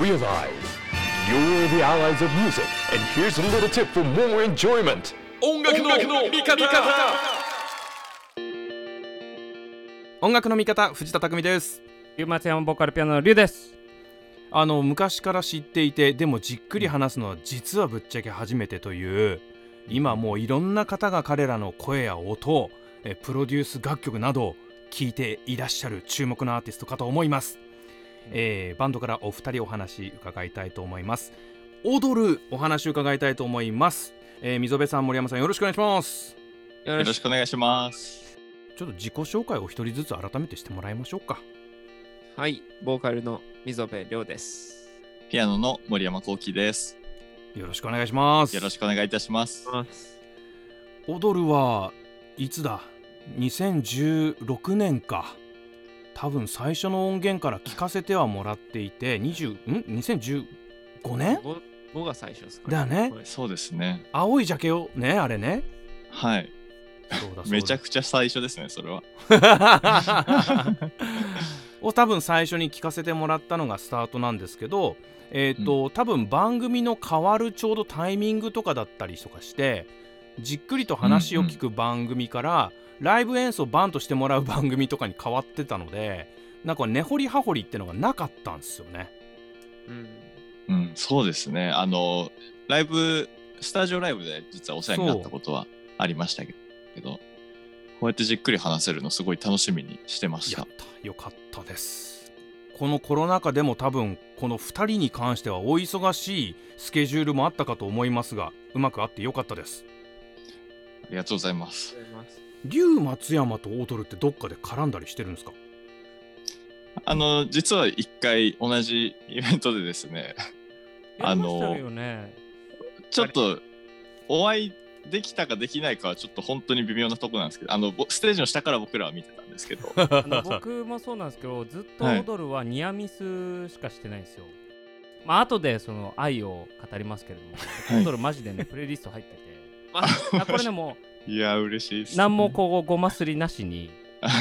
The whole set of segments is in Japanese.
Realize you're the allies of music, and here's a little tip for more enjoyment. 音楽の味方音楽の味方藤田匠です龍松山ボーカルピアノの龍ですあの昔から知っていてでもじっくり話すのは実はぶっちゃけ初めてという今もういろんな方が彼らの声や音えプロデュース楽曲などを聴いていらっしゃる注目のアーティストかと思います、えーバンドからお二人お話伺いたいと思います。踊るお話伺いたいと思います、えー溝辺さん森山さんよろしくお願いします。よろしく。お願いします。ちょっと自己紹介をお一人ずつ改めてしてもらいましょうか。はい、ボーカルの溝部亮です。ピアノの森山幸喜です。よろしくお願いします。よろしくお願いいたします。踊るはいつだ？2016年か多分最初の音源から聞かせてはもらっていて20ん？2015年？5, 5が最初ですかだよね。はい。そうですね。青いジャケをねあれね。はい。そうだそうだ。めちゃくちゃ最初ですね、それは。を多分最初に聞かせてもらったのがスタートなんですけどえっ、と、多分番組の変わるちょうどタイミングとかだったりとかしてじっくりと話を聞く番組から、ライブ演奏バンとしてもらう番組とかに変わってたのでなんか根掘り葉掘りってのがなかったんですよね。うん。うん、そうですね。あの、ライブ、スタジオライブで実はお世話になったことはありましたけど、こうやってじっくり話せるのすごい楽しみにしてましやったたよかったです。このコロナ禍でも多分この2人に関してはお忙しいスケジュールもあったかと思いますがうまくあってよかったです。ありがとうございます。ありがとうございます。龍松山と踊るってどっかで絡んだりしてるんですか？あの、実は一回同じイベントでですね、あのちょっとお会いできたかできないかはちょっと本当に微妙なとこなんですけど、あの、ぼステージの下から僕らは見てたんですけど、あの僕もそうなんですけどずっとはい踊るはニアミスしかしてないんですよ、まあ後でその愛を語りますけれども、はい。踊るマジでねプレイリスト入ってて。ああこれねもういや、嬉しいです、何もこうごますりなしに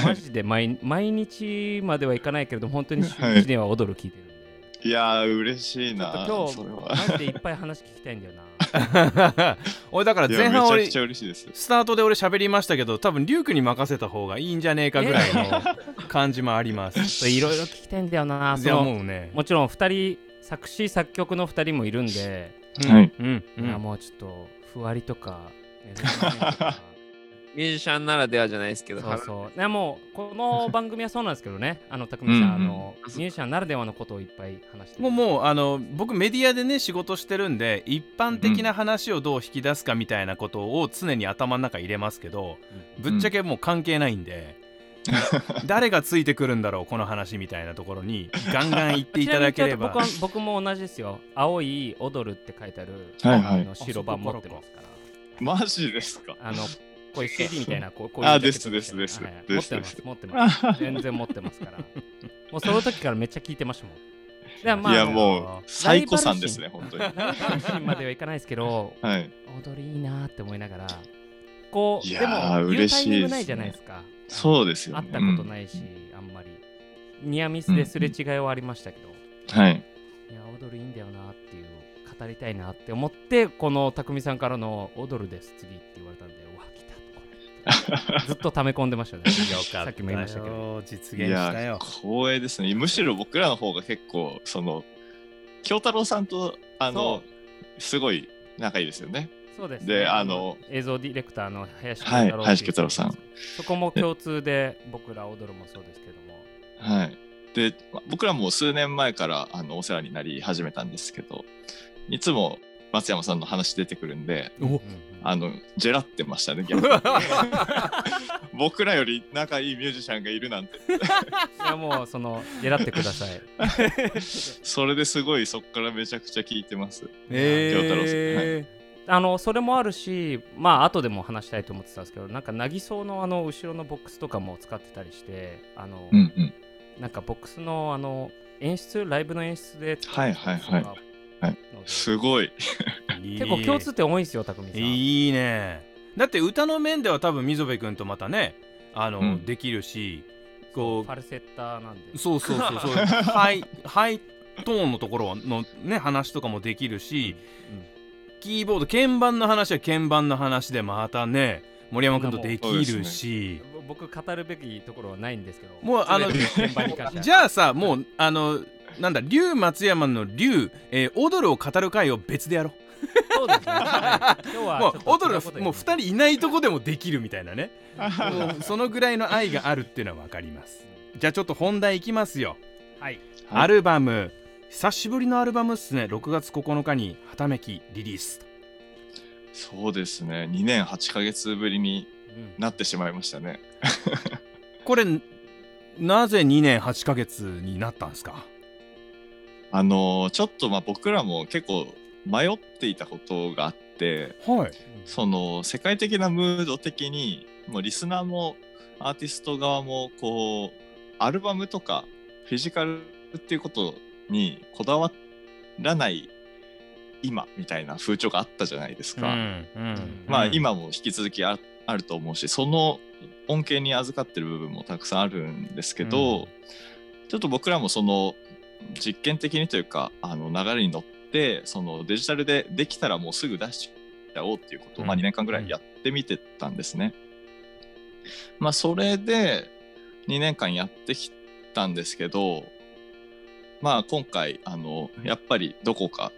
マジで毎毎日まではいかないけれども本当に週はい1では踊る聞いてるんで、いやー、嬉しいな。っとそれは今日マジでいっぱい話聞きたいんだよな 俺だから前半俺めちゃくちゃ嬉しいです。スタートで俺喋りましたけど多分リュウクに任せた方がいいんじゃねえかぐらいの 感じもあります。いろいろ聞きたいんだよなそのもうね。もちろん2人作詞作曲の2人もいるんで、うんはい。うんうん。もうちょっとふわりとかミュージシャンならではじゃないですけど、そうそう。ねもうこの番組はそうなんですけどね。あの匠さん、うんうん。あのミュージシャンならではのことをいっぱい話してもうもうあの僕メディアでね仕事してるんで一般的な話をどう引き出すかみたいなことを常に頭の中入れますけどぶっちゃけもう関係ないんで、誰がついてくるんだろうこの話みたいなところにガンガン言っていただければ。僕も同じですよ。青い踊るって書いてある、はいはい。あの白版持ってますからマジですか？あのこういう CD みたいなこうこういうあですですはいです持ってます持ってます。全然持ってますから。もうその時からめっちゃ聞いてましたもん。でまあいや、もう、最古さんですね、本当に。ライバル心まではいかないですけど はい。踊りいいなって思いながらこういやでも嬉しいじゃないですか。そうですよね。会ったことないし、あんまり。ニアミスですれ違いはありましたけど、うん。はい。いや踊るいいんだよなっていう語りたいなって思ってこの匠さんからの踊るです。次って言われたんでうわ来たこれ ずっと溜め込んでましたね。さっきも言いましたけど。実い。や、光栄ですね。むしろ僕らの方が結構、その、京太郎さんと、あの、すごい仲いいですよね。そうです、ね、であの映像ディレクターの林はい太郎林太郎さん。そこも共通で僕ら踊るもそうですけども。はい。で、ま僕らも数年前からあのお世話になり始めたんですけど、いつも松山さんの話出てくるんで、あの、ジェラってましたね、逆に。僕らより仲いいミュージシャンがいるなんて。いやもうその狙ってください。それですごいそこからめちゃくちゃ聞いてます。え京太郎さん。ーあのそれもあるしまあ後でも話したいと思ってたんですけどなんかなぎそうのあの後ろのボックスとかも使ってたりしてあの、うんうん。なんかボックスのあの演出ライブの演出で使はいはいはい。のはい。ですごい。結構共通点多いんですよ匠さん。いいね。だって歌の面では多分溝部君とまたねあの、うん。できるしこファルセッターなんで。うそうそうそうそう。ハイハイトーンのところのね話とかもできるし、キーボード鍵盤の話は鍵盤の話でまたね森山君とできるし、僕語るべきところはないんですけど。もうあのじゃあさもうあのなんだ龍松山の龍、えー、踊るを語る回を別でやろそうですね、はい、今日はうもう踊るもう2人いないとこでもできるみたいなね。そのぐらいの愛があるっていうのは分かります。じゃあちょっと本題いきますよ。はい。はい。アルバム久しぶりのアルバムっすね。6月9日に「はためき」リリース。そうですね。2年8ヶ月ぶりにうんなってしまいましたね。これなぜ2年8ヶ月になったんですか？あのーちょっとまあ僕らも結構迷っていたことがあって、はい。その世界的なムード的に、もうリスナーもアーティスト側もこう、アルバムとかフィジカルっていうことにこだわらない今みたいな風潮があったじゃないですか。うんうん。まあうん今も引き続きああると思うしその恩恵に預かってる部分もたくさんあるんですけど、ちょっと僕らもその実験的にというかあの流れに乗ってそのデジタルでできたらもうすぐ出しちゃおうっていうことを、まあ、うん2年間ぐらいやってみてたんですね。まあそれで2年間やってきたんですけどまあ今回あのやっぱりどこか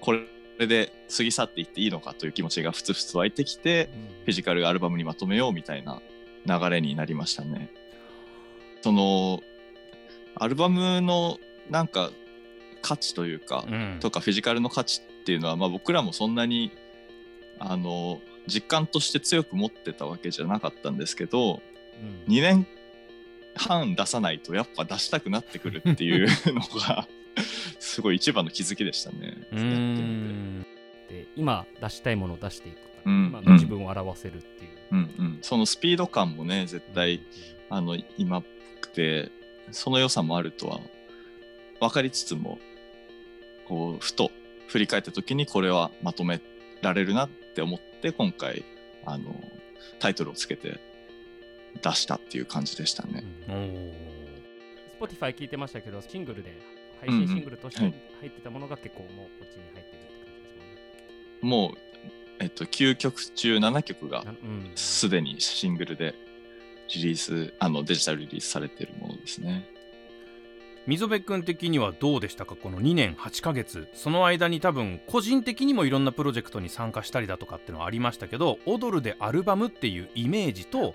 これで過ぎ去っていっていいのかという気持ちがふつふつ湧いてきてフィジカルアルバムにまとめようみたいな流れになりましたね。そのアルバムのなんか価値というか、うん。とかフィジカルの価値っていうのは、まあ、僕らもそんなにあの実感として強く持ってたわけじゃなかったんですけどうん。2年半出さないとやっぱ出したくなってくるっていう のがすごい一番の気づきでしたね。で今出したいものを出していくうん。今の自分を表せるっていう、うんうん、そのスピード感もね絶対あの今っぽくてその良さもあるとは分かりつつもこうふと振り返った時にこれはまとめられるなって思って今回あのタイトルをつけて出したっていう感じでしたね。おー Spotify 聞いてましたけどシングルで配信シングルとして入ってたものが結構もうこっちに入ってるって感じですもう、えっと、9曲中7曲がすでにシングルでリリースあのデジタルリリースされているものですね。溝辺君的にはどうでしたか？この2年8ヶ月。その間に多分個人的にもいろんなプロジェクトに参加したりだとかっていうのはありましたけど「踊る」でアルバムっていうイメージと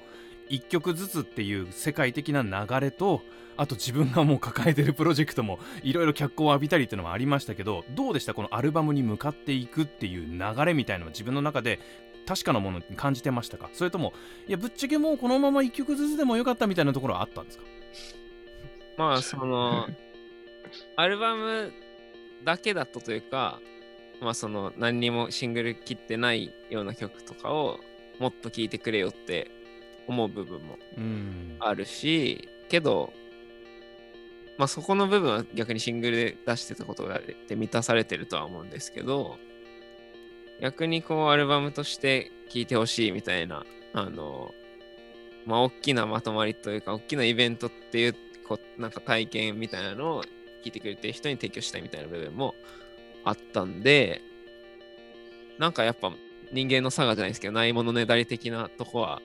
1曲ずつっていう世界的な流れとあと自分がもう抱えてるプロジェクトもいろいろ脚光を浴びたりっていうのもありましたけどどうでした？このアルバムに向かっていくっていう流れみたいなのは自分の中で確かなものに感じてましたか？それともいやぶっちゃけもうこのまま1曲ずつでもよかったみたいなところはあったんですか？まあそのアルバムだけだとというかまあその何にもシングル切ってないような曲とかをもっと聴いてくれよって思う部分もうん。あるしけどまあそこの部分は逆にシングルで出してたことがで満たされてるとは思うんですけど逆にこうアルバムとして聴いてほしいみたいなあのまあ大きなまとまりというか大きなイベントっていうこなんか体験みたいなのを聞いてくれてる人に提供したいみたいな部分もあったんでなんかやっぱ人間の差がじゃないですけどないものねだり的なとこは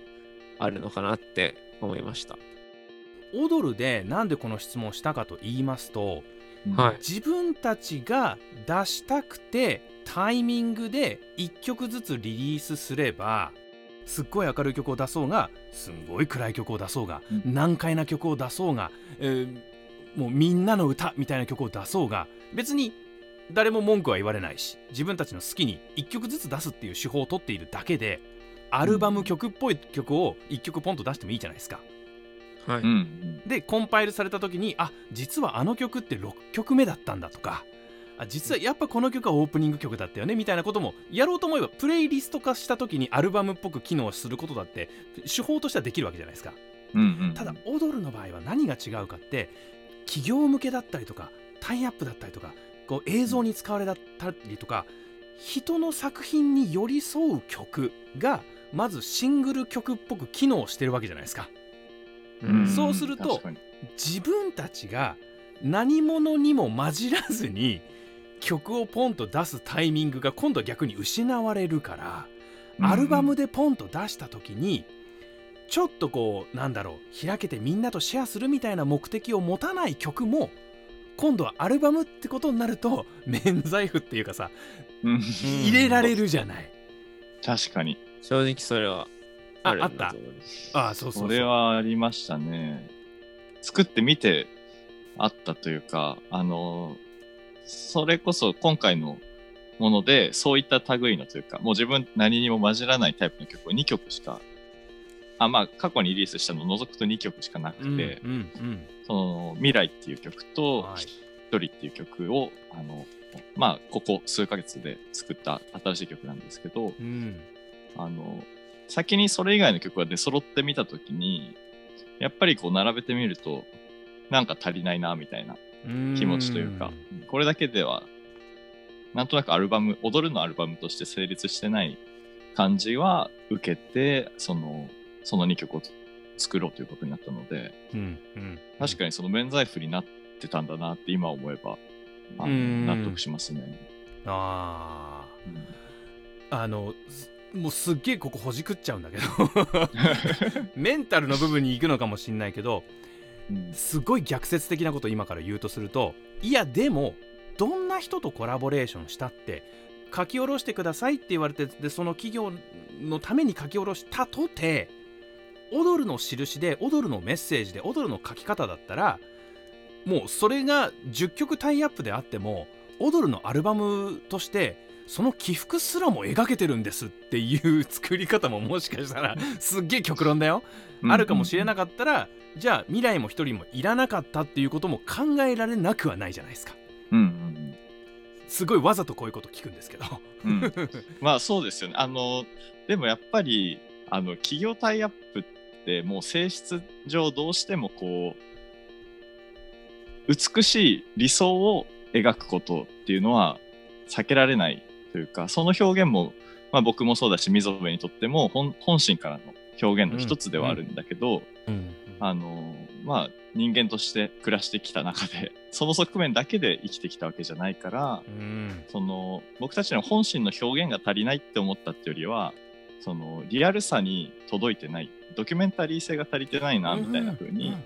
あるのかなって思いました。踊るでなんでこの質問をしたかと言いますとはい。自分たちが出したくてタイミングで1曲ずつリリースすればすっごい明るい曲を出そうがすんごい暗い曲を出そうが、うん難解な曲を出そうが、えーもうみんなの歌みたいな曲を出そうが別に誰も文句は言われないし自分たちの好きに1曲ずつ出すっていう手法を取っているだけでアルバム曲っぽい曲を1曲ポンと出してもいいじゃないですか。はい。でコンパイルされた時にあ実はあの曲って6曲目だったんだとかあ実はやっぱこの曲はオープニング曲だったよねみたいなこともやろうと思えばプレイリスト化した時にアルバムっぽく機能することだって手法としてはできるわけじゃないですか。うんうんただ踊るの場合は何が違うかって企業向けだったりとかタイアップだったりとかこう映像に使われたりとか人の作品に寄り添う曲がまずシングル曲っぽく機能してるわけじゃないですか。うん。そうすると自分たちが何者にも混じらずに曲をポンと出すタイミングが今度は逆に失われるから、アルバムでポンと出した時にちょっとこうなんだろう開けてみんなとシェアするみたいな目的を持たない曲も今度はアルバムってことになると 免罪符っていうかさうん入れられるじゃない。確かに。正直それはるああった？ああそうそうそうそれはありましたね。作ってみてあったというか、あの、それこそ今回のもので、そういった類のというか、もう自分何にも混じらないタイプの曲を2曲しか、あ、まあ過去にリリースしたのを除くと2曲しかなくうんて、うんうん。その未来っていう曲と、はい。一人っていう曲を、あの、まあここ数ヶ月で作った新しい曲なんですけど、うん。あの、先にそれ以外の曲が出揃ってみたときに、やっぱりこう並べてみると、なんか足りないな、みたいな気持ちというか、これだけでは、なんとなくアルバム、踊るのアルバムとして成立してない感じは受けて、その、その2曲を作ろうということになったので、うんうん。確かにその免罪符になってたんだなって今思えば、あ納得しますね。あうん。ああのすもうすっげえここほじくっちゃうんだけど。メンタルの部分に行くのかもしんないけどうんすごい逆説的なことを今から言うとするといやでもどんな人とコラボレーションしたって書き下ろしてくださいって言われてでその企業のために書き下ろしたとて踊るの印で踊るのメッセージで踊るの書き方だったらもうそれが10曲タイアップであっても踊るのアルバムとしてその起伏すらも描けてるんですっていう作り方ももしかしたらすっげえ極論だよ。あるかもしれなかったら、じゃあ未来も一人もいらなかったっていうことも考えられなくはないじゃないですか。うんうんすごいわざとこういうこと聞くんですけど。うんうん。まあそうですよね。あの、でもやっぱり、あの、企業タイアップってもう性質上どうしてもこう、美しい理想を描くことっていうのは避けられないというか、その表現も、まあ僕もそうだし、溝部にとっても本本心からの表現の一つではあるんだけど、うん。あの、まあ人間として暮らしてきた中で、その側面だけで生きてきたわけじゃないから、うん。その僕たちの本心の表現が足りないって思ったってよりはそのリアルさに届いてないドキュメンタリー性が足りてないなみたいな風に、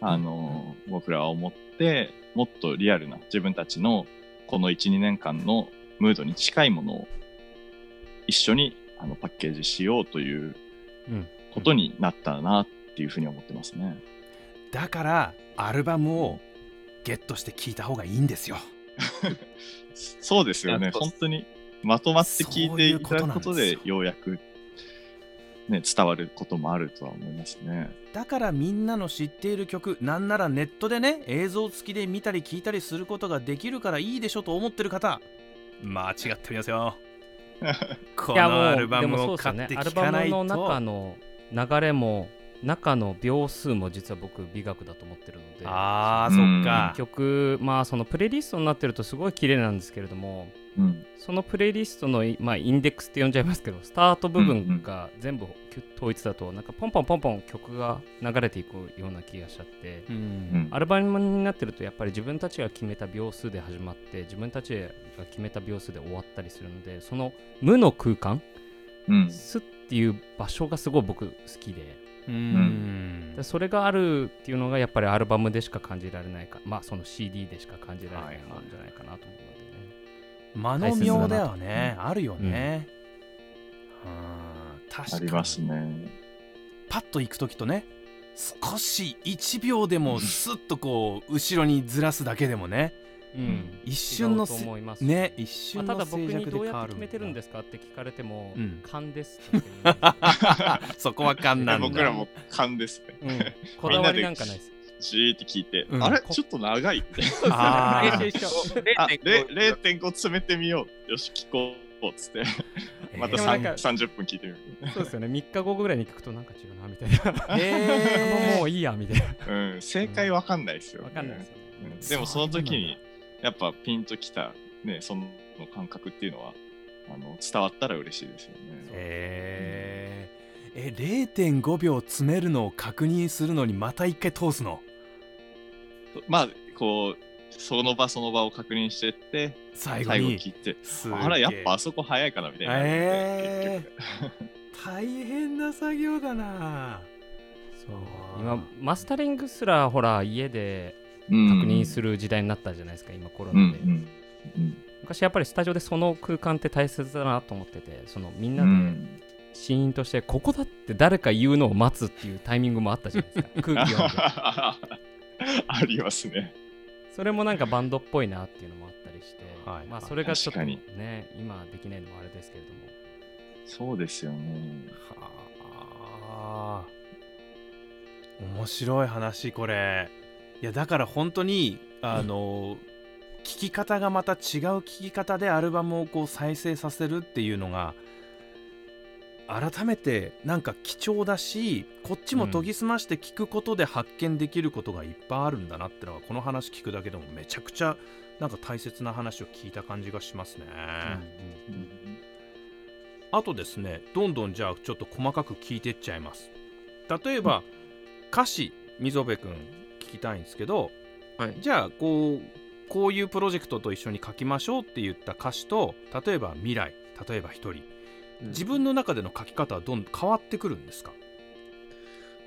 あの僕らは思ってもっとリアルな自分たちのこの12年間のムードに近いものを一緒にあのパッケージしようといううんことになったなっていうふうに思ってますね。だからアルバムをゲットして聴いた方がいいんですよそうですよね本当にまとまって聞いていただくことでようやく、ね、伝わることもあるとは思いますね。だからみんなの知っている曲なんならネットでね映像付きで見たり聞いたりすることができるからいいでしょと思ってる方間違っておりますよ。こいやもうのアルバでもムをそうですよね買ってアルバム聴かないとの中の流れも中の秒数も実は僕美学だと思ってるので。あそっか。曲まあそのプレイリストになってるとすごい綺麗なんですけれども。うん。そのプレイリストの、まあ、インデックスって呼んじゃいますけどスタート部分が全部統一だとなんかポンポンポンポン曲が流れていくような気がしちゃってううん。んアルバムになってるとやっぱり自分たちが決めた秒数で始まって自分たちが決めた秒数で終わったりするのでその無の空間うん。スっていう場所がすごい僕好きで。うん。でそれがあるっていうのがやっぱりアルバムでしか感じられないかまあその CD でしか感じられないもんじゃないかなと思うのでね、間の妙だよね。あるよね、うん、確かに。ありますね。パッと行く時とね少し1秒でもスッとこう後ろにずらすだけでもねうん。一瞬の違うと思います。ね一まあ、た瞬のだ僕にどうやって決めてるんですかって聞かれても、うん。勘です そこは勘なんだ。僕らも勘ですね。うん、こだわりなんかないです。じーって聞いて、うんあれ？ちょっと長い。って。あー。一緒一緒あ、れ0.5 0.5詰めてみよう。よし、聞こう。っつって、またえーでもなんか30分聞いてみる。そうですよね、3日後ぐらいに聞くとなんか違うなみたいな。えーもういいやみたいな。うん、正解わかんないですよ、ね。わかんないですよね。うんでもその時に、やっぱピンときた、ね、その感覚っていうのは、あの伝わったら嬉しいですよね。えー、え0.5秒詰めるのを確認するのにまた一回通すの？まあ、こうその場その場を確認してって最後最後に聞いてあらやっぱあそこ早いかなみたいにな。え結ー、大変な作業だな。そう。今マスタリングすらほら家で局確認する時代になったじゃないですか、今コロうんうナで、んうん。昔やっぱりスタジオでその空間って大切だなと思っててそのみんうなでんシーンとしてここだって誰か言うのを待つっていうタイミングもあったじゃないですか。空気読んで。ありますね。それもなんかバンドっぽいなっていうのもあったりして、はい。まあそれがちょっと確かに。ね今できないのもあれですけれども。そうですよね。はあ。面白い話これ。いやだから本当にあの、聞き方がまた違う聞き方でアルバムをこう再生させるっていうのが改めてなんか貴重だしこっちも研ぎ澄まして聞くことで発見できることがいっぱいあるんだなってのはこの話聞くだけでもめちゃくちゃなんか大切な話を聞いた感じがしますね。あとですねどんどんじゃあちょっと細かく聞いていっちゃいます。例えば、歌詞溝部君聞きたいんですけど、はい。じゃあこうこういうプロジェクトと一緒に書きましょうって言った歌詞と例えば未来例えば一人自分の中での書き方はどんどん変わってくるんですか？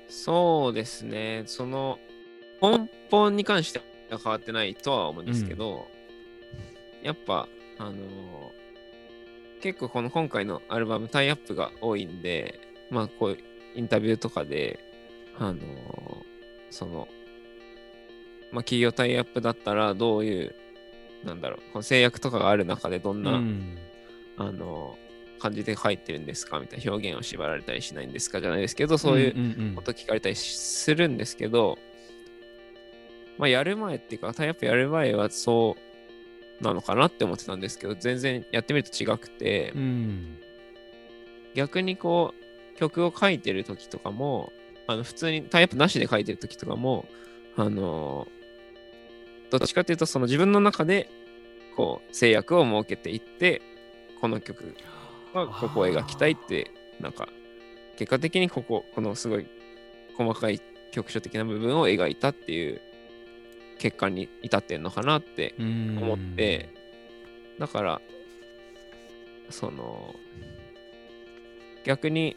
そうですね、その根本に関しては変わってないとは思うんですけど、やっぱ、あのー結構この今回のアルバムタイアップが多いんで、まあこういうインタビューとかで、あのーその、まあ企業タイアップだったらどういう、なんだろう、この制約とかがある中でどんな、うん。あのー感じで書いてるんですか？みたいな表現を縛られたりしないんですか？じゃないですけど、そういうこと聞かれたりするんですけど、まあ、やる前っていうか、タイアップやる前はそうなのかなって思ってたんですけど、全然やってみると違くて、うん逆にこう、曲を書いてる時とかも、あの普通にタイアップなしで書いてる時とかも、あのどっちかっていうと、その自分の中で、こう、制約を設けていって、この曲はここを描きたいって、なんか、結果的にここ、このすごい細かい局所的な部分を描いたっていう結果に至ってんのかなって思って、だから、その、逆に、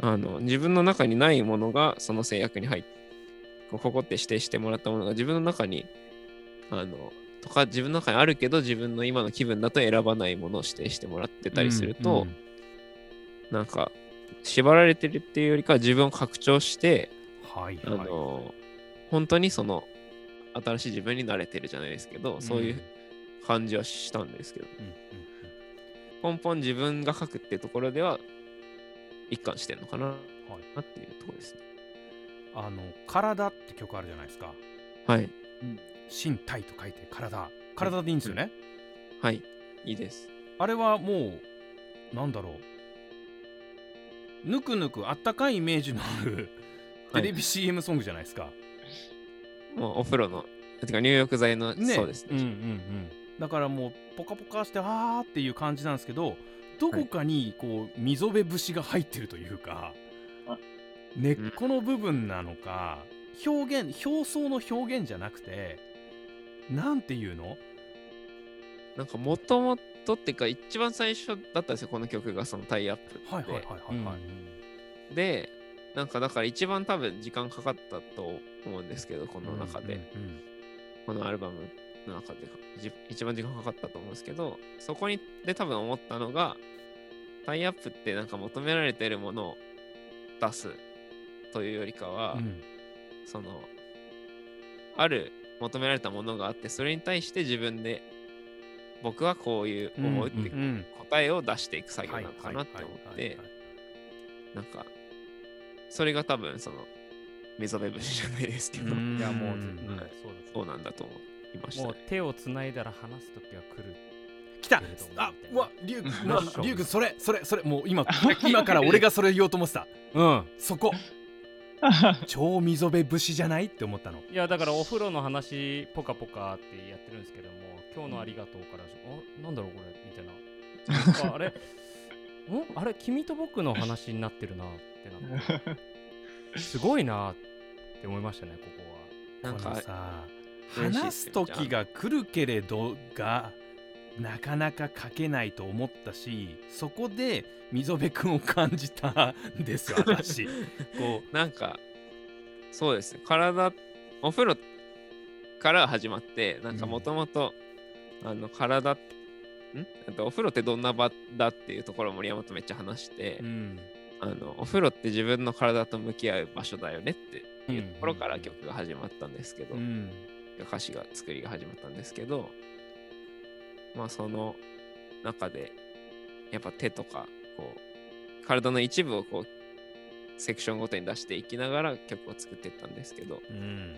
あの、自分の中にないものがその制約に入って、ここって指定してもらったものが自分の中に、あの、とか自分の中にあるけど自分の今の気分だと選ばないものを指定してもらってたりすると、うんなんか縛られてるっていうよりかは自分を拡張して、あはいはい。の本当にその新しい自分に慣れてるじゃないですけど、そういう感じはしたんですけど、うんうん根本自分が書くっていうところでは一貫してんのかなはい。なっていうところですね。あの「体」って曲あるじゃないですか。はい。身体と書いて体。体でいいんですよね、はい。い。いです。あれはもうなんだろう。ぬくぬくあったかいイメージのあるはい。テレビ CM ソングじゃないですか、もうお風呂の、てか入浴剤の、ね。そうですうんうんうね。ん。だからもうポカポカしてあーっていう感じなんですけどどこかにこう溝辺節が入ってるというか、あ根っこの部分なのか、表現表層の表現じゃなくてなんていうの？なんかもともとっていうか一番最初だったんですよ、この曲がそのタイアップって。はいはいはいはいはい、で、なんかだから一番多分時間かかったと思うんですけど、この中で。うんうんこのアルバムの中でじ一番時間かかったと思うんですけど、そこにで多分思ったのが、タイアップってなんか求められてるものを出すというよりかは、うんその、ある求められたものがあって、それに対して自分で僕はこういう思うってうん。うん答えを出していく作業はないのかなって思ってはい、なんか、それが多分その、溝辺節じゃないですけど、うん。いやもう、うんうん。はいそうだそうなんだと思いました。ねもう。手をつないだら離す時は来る。来た！あわリュウ君うん。なリュウ君それそれそれもう今今から俺がそれ言おうと思ってた。うん。そこ 超溝辺節じゃない？って思ったの。いやだからお風呂の話ポカポカってやってるんですけども今日のありがとうからあなんだろうこれみたいな。あれ？ん？あれ？君と僕の話になってるなって。なってすごいなって思いましたねここは。なんかこの、さ話す時が来るけれどがなかなか書けないと思ったしそこで溝辺くんを感じたんですよ 私。こなんか、そうですね。体、お風呂から始まって、なんかもともと、あの、体、ん？お風呂ってどんな場だっていうところを森山とめっちゃ話して、う、うん、あの、お風呂って自分の体と向き合う場所だよねっていうところから曲が始まったんですけど、うん。歌詞が作りが始まったんですけどまあその中でやっぱ手とかこう体の一部をこうセクションごとに出していきながら曲を作っていったんですけどうん。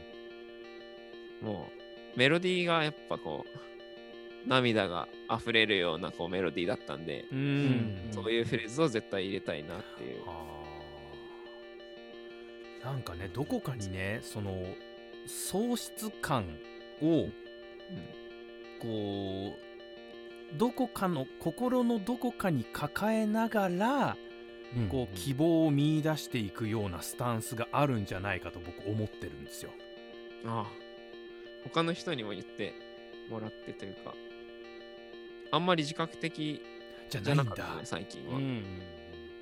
もうメロディーがやっぱこう涙が溢れるようなこうメロディーだったんで、うん。うんそういうフレーズを絶対入れたいなっていう。なんかねどこかにねその喪失感をこうどこかの心のどこかに抱えながらうんこう希望を見出していくようなスタンスがあるんじゃないかと僕思ってるんですよ。ああ他の人にも言ってもらってというかあんまり自覚的じゃなかったねないんだ。最近は。うん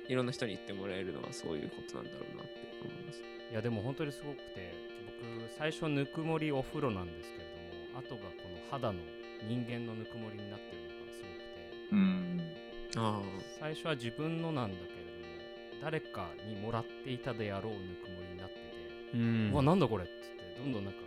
いろんな人に言ってもらえるのはそういうことなんだろうなって思います。いやでも本当にすごくて僕最初ぬくもりお風呂なんですけれども後がこの肌の人間のぬくもりになってるうん。あ最初は自分のなんだけれども誰かにもらっていたであろうぬくもりになってて、うん。うわなんだこれっつってどんどんなんか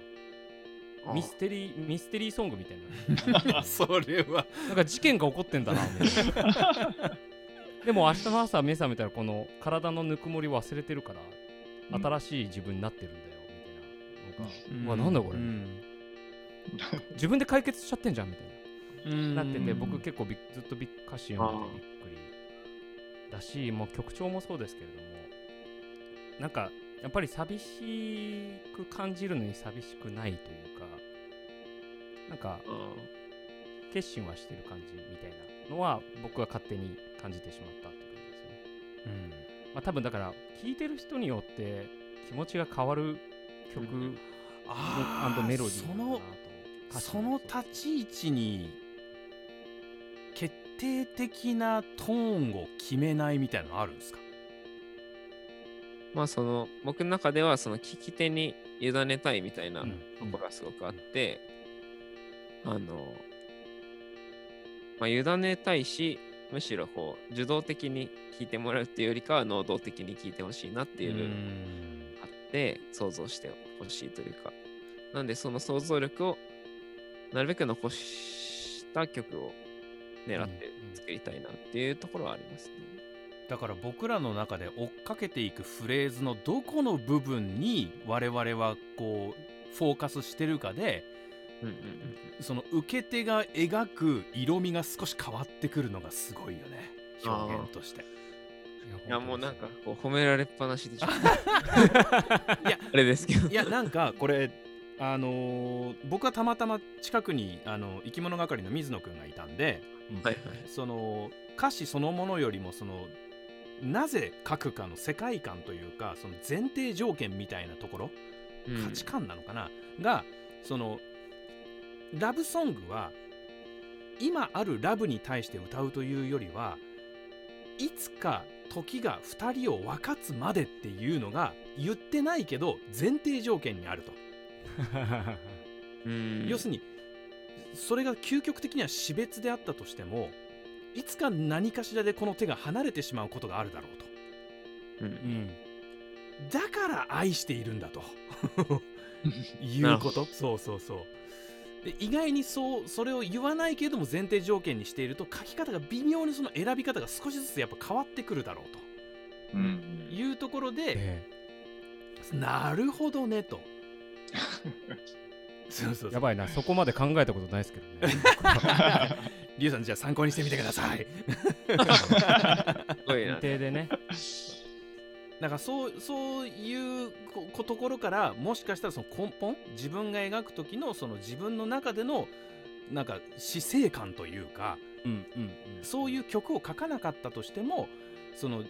あミステリーミステリーソングみたいにな。それは。なんか事件が起こってんだなみたいな。でも明日の朝目覚めたらこの体のぬくもり忘れてるからうん。新しい自分になってるんだよみたいな。のが、うん。うわなんだこれ、うん。自分で解決しちゃってんじゃんみたいうんななっててうん。僕結構びっずっとびっ歌詞読んでてびっくりだしもう曲調もそうですけれどもなんかやっぱり寂しく感じるのに寂しくないというかなんかあ決心はしてる感じみたいなのは僕は勝手に感じてしまったって感じですよね。うん。まあ多分だから聴いてる人によって気持ちが変わる曲あーメロディーそのその立ち位置に決定的なトーンを決めないみたいなのあるんですか？まあその僕の中ではその聞き手に委ねたいみたいなうん。ところがすごくあって、あのまあ委ねたいしむしろこう受動的に聞いてもらうっていうよりかは能動的に聞いてほしいなっていう部分があって想像してほしいというか。なんでその想像力をなるべく残した曲を狙って作りたいなっていうところはありますね。だから僕らの中で追っかけていくフレーズのどこの部分に我々はこうフォーカスしてるかでうんうんうんその受け手が描く色味が少し変わってくるのがすごいよね。表現として。いやもうなんかこう褒められっぱなしでちょ。いや。あれですけど。いやなんかこれあのー僕はたまたま近くにあの生き物係の水野くんがいたんで、はいはい。その歌詞そのものよりもそのなぜ書くかの世界観というかその前提条件みたいなところ価値観なのかな、がそのラブソングは今あるラブに対して歌うというよりはいつか時が2人を分かつまでっていうのが言ってないけど前提条件にあると、うん 要するにそれが究極的には死別であったとしてもいつか何かしらでこの手が離れてしまうことがあるだろうと。うん。うん。だから愛しているんだと。いうこと。そうそうそう。で意外にそうそれを言わないけれども前提条件にしていると書き方が微妙にその選び方が少しずつやっぱ変わってくるだろううん。というところで、え。なるほどねと そうそうそう。えやばいな。そこまで考えたことないですけどね。リュウさんじゃあ参考にしてみてください。すごいな。認。定でね。だからそうそういうところからもしかしたらその根本自分が描く時のその自分の中でのなんか死生観というかうんうん。そういう曲を書かなかったとしてもその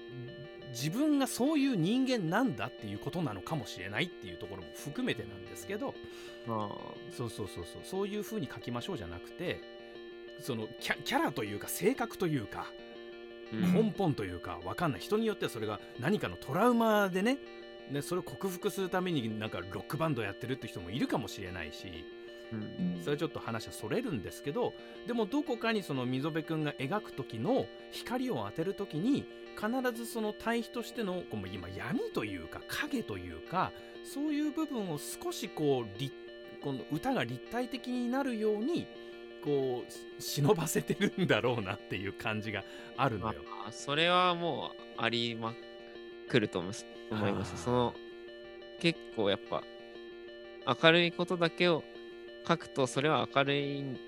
自分がそういう人間なんだっていうことなのかもしれないっていうところも含めてなんですけどあ。そうそうそうそうそういう風に書きましょうじゃなくてそのキャラというか性格というかー根本というかわかんない。人によってはそれが何かのトラウマでねねそれを克服するためになんかロックバンドやってるって人もいるかもしれないしうん。それはちょっと話はそれるんですけどでもどこかにその溝辺君が描く時の光を当てる時に必ずその対比としてのこう今闇というか影というかそういう部分を少しこう立この歌が立体的になるようにこうし 忍ばせてるんだろうなっていう感じがあるのまよ。あ、それはもうありまくると思います。その結構やっぱ明るいことだけを書くとそれは明るいん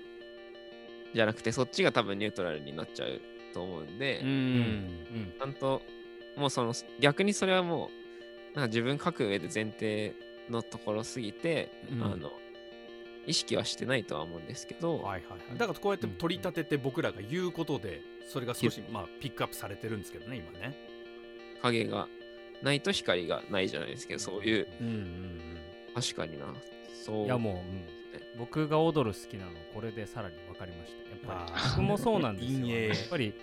じゃなくてそっちが多分ニュートラルになっちゃうと思うんで、うん。うん。ちゃんともうその逆にそれはもうなんか自分書く上で前提のところすぎて、うん。あの意識はしてないとは思うんですけど、はいはいはい、だからこうやって取り立てて僕らが言うことでそれが少しまあピックアップされてるんですけどね今ね。影がないと光がないじゃないですけどそういう。うんうんうん。確かにな。そう。いやもう、うん僕が踊る好きなのこれでさらに分かりましたやっぱり僕もそうなんですよ。やっぱり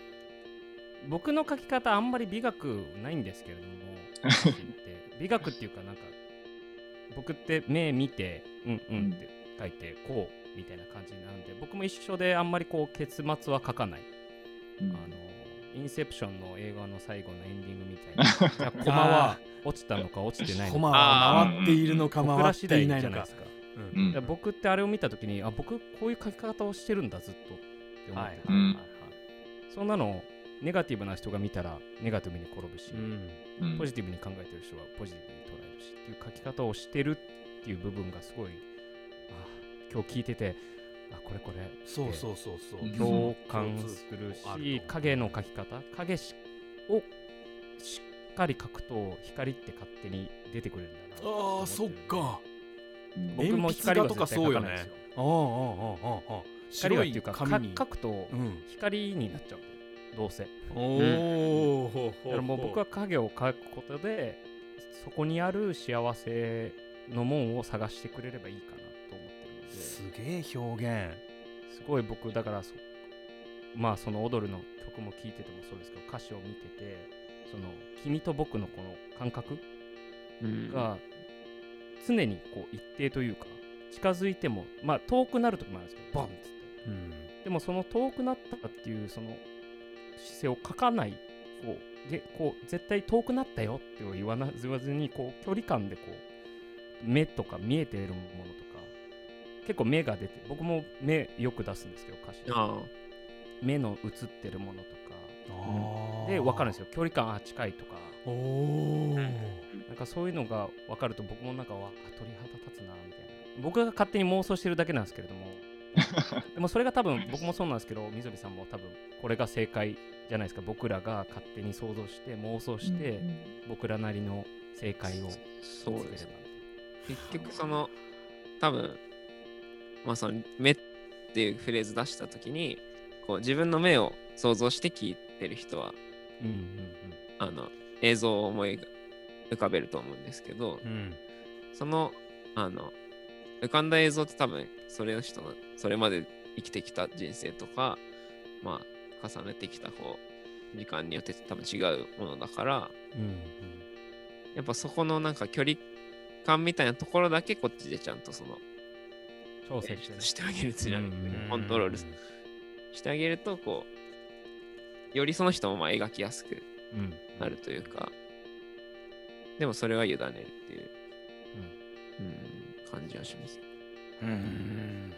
僕の書き方あんまり美学ないんですけれども私って美学っていうかなんか僕って目見てうんうんって書いてこうみたいな感じなんで僕も一緒であんまりこう結末は書かない。うん。あのインセプションの映画の最後のエンディングみたいな。じゃあコマは落ちたのか落ちてないのか。コマは回っているのか回っていないのかじゃないです。かうん。僕ってあれを見たときにあ僕こういう書き方をしてるんだずっとって思ってて、うん。そんなのネガティブな人が見たらネガティブに転ぶし、うん。うん。ポジティブに考えてる人はポジティブに捉えるしっていう書き方をしてるっていう部分がすごいあ今日聞いててあこれこれそうそうそうそう。うん共感するし影の描き方影しをしっかり描くと光って勝手に出てくれるんだなああそっか僕も光はとかそうよね。光っていうか書くと光になっちゃう、どうせ。おお、だからもう僕は影を描くことでそこにある幸せの門を探してくれればいいかなと思ってるので。すげえ表現。すごい僕だからそまあその「踊る」の曲も聴いててもそうですけど歌詞を見ててその君と僕のこの感覚が、うん。常にこう一定というか近づいてもまあ遠くなる時もあるんですけどバンっつって。うん。でもその遠くなったっていうその姿勢を書かないこうでこう絶対遠くなったよって言わな言わずにこう距離感でこう目とか見えているものとか結構目が出て僕も目よく出すんですけど歌詞目の映ってるものとか。あーで分かるんですよ。距離感あ近いとか。おおなんかそういうのが分かると僕もなんかわあ鳥肌立つなみたいな。僕が勝手に妄想してるだけなんですけれども。でもそれが多分僕もそうなんですけどみぞりさんも多分これが正解じゃないですか。僕らが勝手に想像して妄想して僕らなりの正解をそうです。見つければ結局その多分まあその目っていうフレーズ出した時にこう自分の目を想像して聞いてる人はうんうん。あの映像を思い浮かべると思うんですけどうん。そのあの浮かんだ映像って多分それの人のそれまで生きてきた人生とかまあ重ねてきたこう時間によって多分違うものだからうんうん。やっぱそこのなんか距離感みたいなところだけこっちでちゃんとその調整してしてあげるじゃなくてうんコントロールしてあげるとこうよりその人もまあ描きやすくうん。なるというかでもそれは委ねるっていう、うん、感じはします。うん